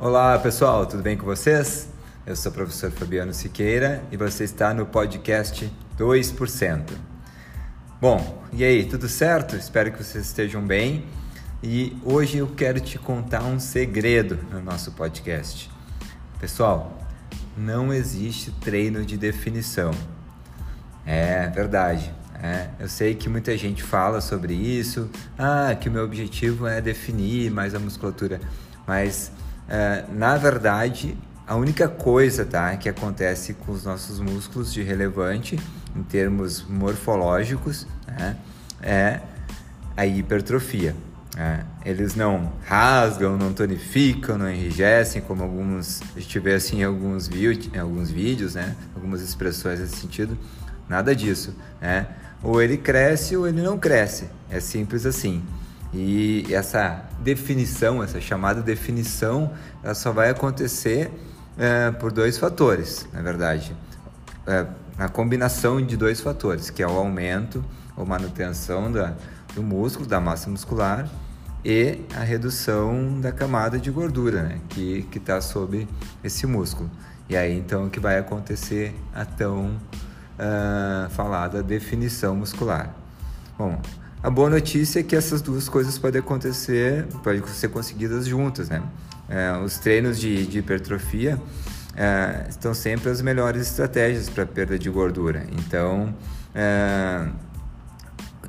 Olá pessoal, tudo bem com vocês? Eu sou o professor Fabiano Siqueira e você está no podcast 2%. Bom, e aí, tudo certo? Espero que vocês estejam bem. E hoje eu quero te contar um segredo no nosso podcast. Pessoal, não existe treino de definição. É verdade. É, eu sei que muita gente fala sobre isso, ah, que o meu objetivo é definir mais a musculatura, mas é, na verdade a única coisa tá, que acontece com os nossos músculos de relevante em termos morfológicos né, é a hipertrofia. É, eles não rasgam, não tonificam, não enrijecem, como alguns a assim em alguns, alguns vídeos, né? algumas expressões nesse sentido. Nada disso. Né? Ou ele cresce ou ele não cresce. É simples assim. E essa definição, essa chamada definição, ela só vai acontecer é, por dois fatores, na verdade. É, a combinação de dois fatores, que é o aumento ou manutenção da, do músculo, da massa muscular, e a redução da camada de gordura né, que está sob esse músculo. E aí então que vai acontecer a tão uh, falada definição muscular. Bom, a boa notícia é que essas duas coisas podem acontecer, podem ser conseguidas juntas, né? É, os treinos de, de hipertrofia é, estão sempre as melhores estratégias para perda de gordura. Então, é,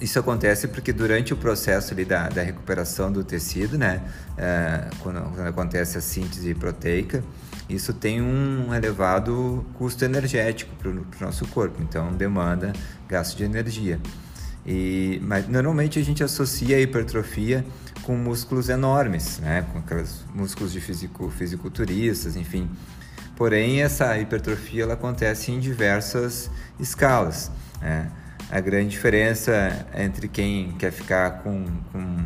isso acontece porque durante o processo ali da, da recuperação do tecido, né, é, quando, quando, acontece a síntese proteica, isso tem um elevado custo energético para o nosso corpo, então demanda gasto de energia. E, mas normalmente a gente associa a hipertrofia com músculos enormes, né, com aqueles músculos de fisiculturistas, enfim. Porém, essa hipertrofia ela acontece em diversas escalas. Né? A grande diferença entre quem quer ficar com, com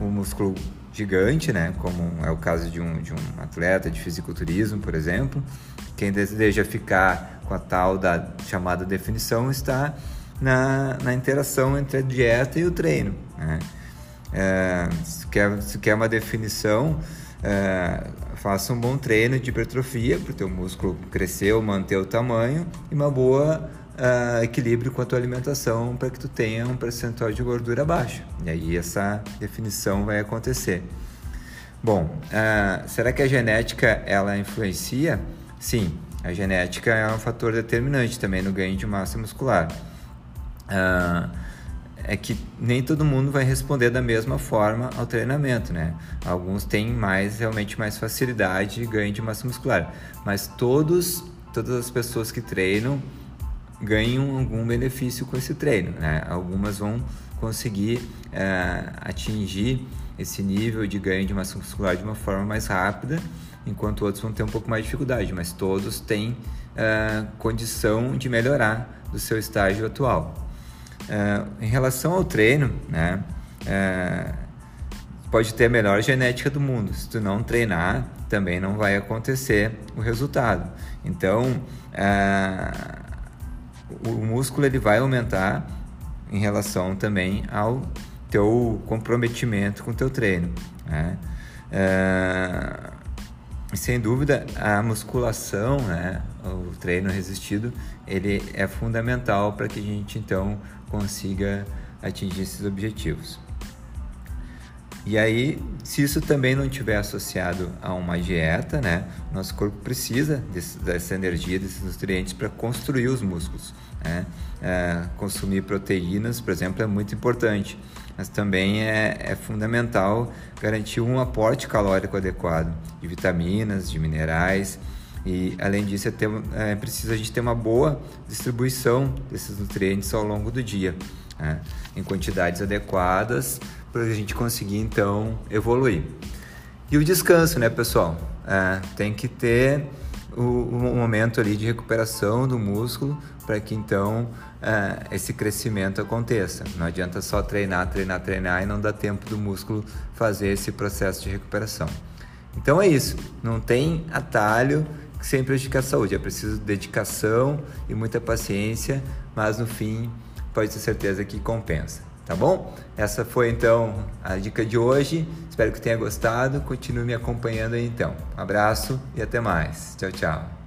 um músculo gigante, né, como é o caso de um, de um atleta de fisiculturismo, por exemplo, quem deseja ficar com a tal da chamada definição está na, na interação entre a dieta e o treino. Né? É, se, quer, se quer uma definição, é, faça um bom treino de hipertrofia para o teu músculo crescer ou manter o tamanho e uma boa uh, equilíbrio com a tua alimentação para que tu tenha um percentual de gordura baixo. E aí essa definição vai acontecer. Bom, uh, será que a genética ela influencia? Sim, a genética é um fator determinante também no ganho de massa muscular. Uh, é que nem todo mundo vai responder da mesma forma ao treinamento, né? Alguns têm mais realmente mais facilidade de ganho de massa muscular, mas todos todas as pessoas que treinam ganham algum benefício com esse treino. Né? Algumas vão conseguir é, atingir esse nível de ganho de massa muscular de uma forma mais rápida, enquanto outros vão ter um pouco mais de dificuldade, mas todos têm é, condição de melhorar do seu estágio atual. É, em relação ao treino, né, pode ter a melhor genética do mundo. Se tu não treinar, também não vai acontecer o resultado. Então, o músculo ele vai aumentar em relação também ao teu comprometimento com o teu treino. Né? É, sem dúvida, a musculação, né, o treino resistido, ele é fundamental para que a gente então consiga atingir esses objetivos. E aí, se isso também não estiver associado a uma dieta, né, nosso corpo precisa desse, dessa energia, desses nutrientes para construir os músculos. Né? É, consumir proteínas, por exemplo, é muito importante, mas também é, é fundamental garantir um aporte calórico adequado de vitaminas, de minerais. E além disso, é, ter, é preciso a gente ter uma boa distribuição desses nutrientes ao longo do dia, né? em quantidades adequadas para a gente conseguir então evoluir. E o descanso, né, pessoal? É, tem que ter o, o, momento ali de recuperação do músculo para que então é, esse crescimento aconteça. Não adianta só treinar, treinar, treinar e não dá tempo do músculo fazer esse processo de recuperação. Então é isso. Não tem atalho sem prejudicar a saúde. É preciso dedicação e muita paciência, mas no fim pode ter certeza que compensa. tá bom? Essa foi então a dica de hoje. Espero que tenha gostado. Continue me acompanhando aí então. Um abraço e até mais. Tchau, tchau.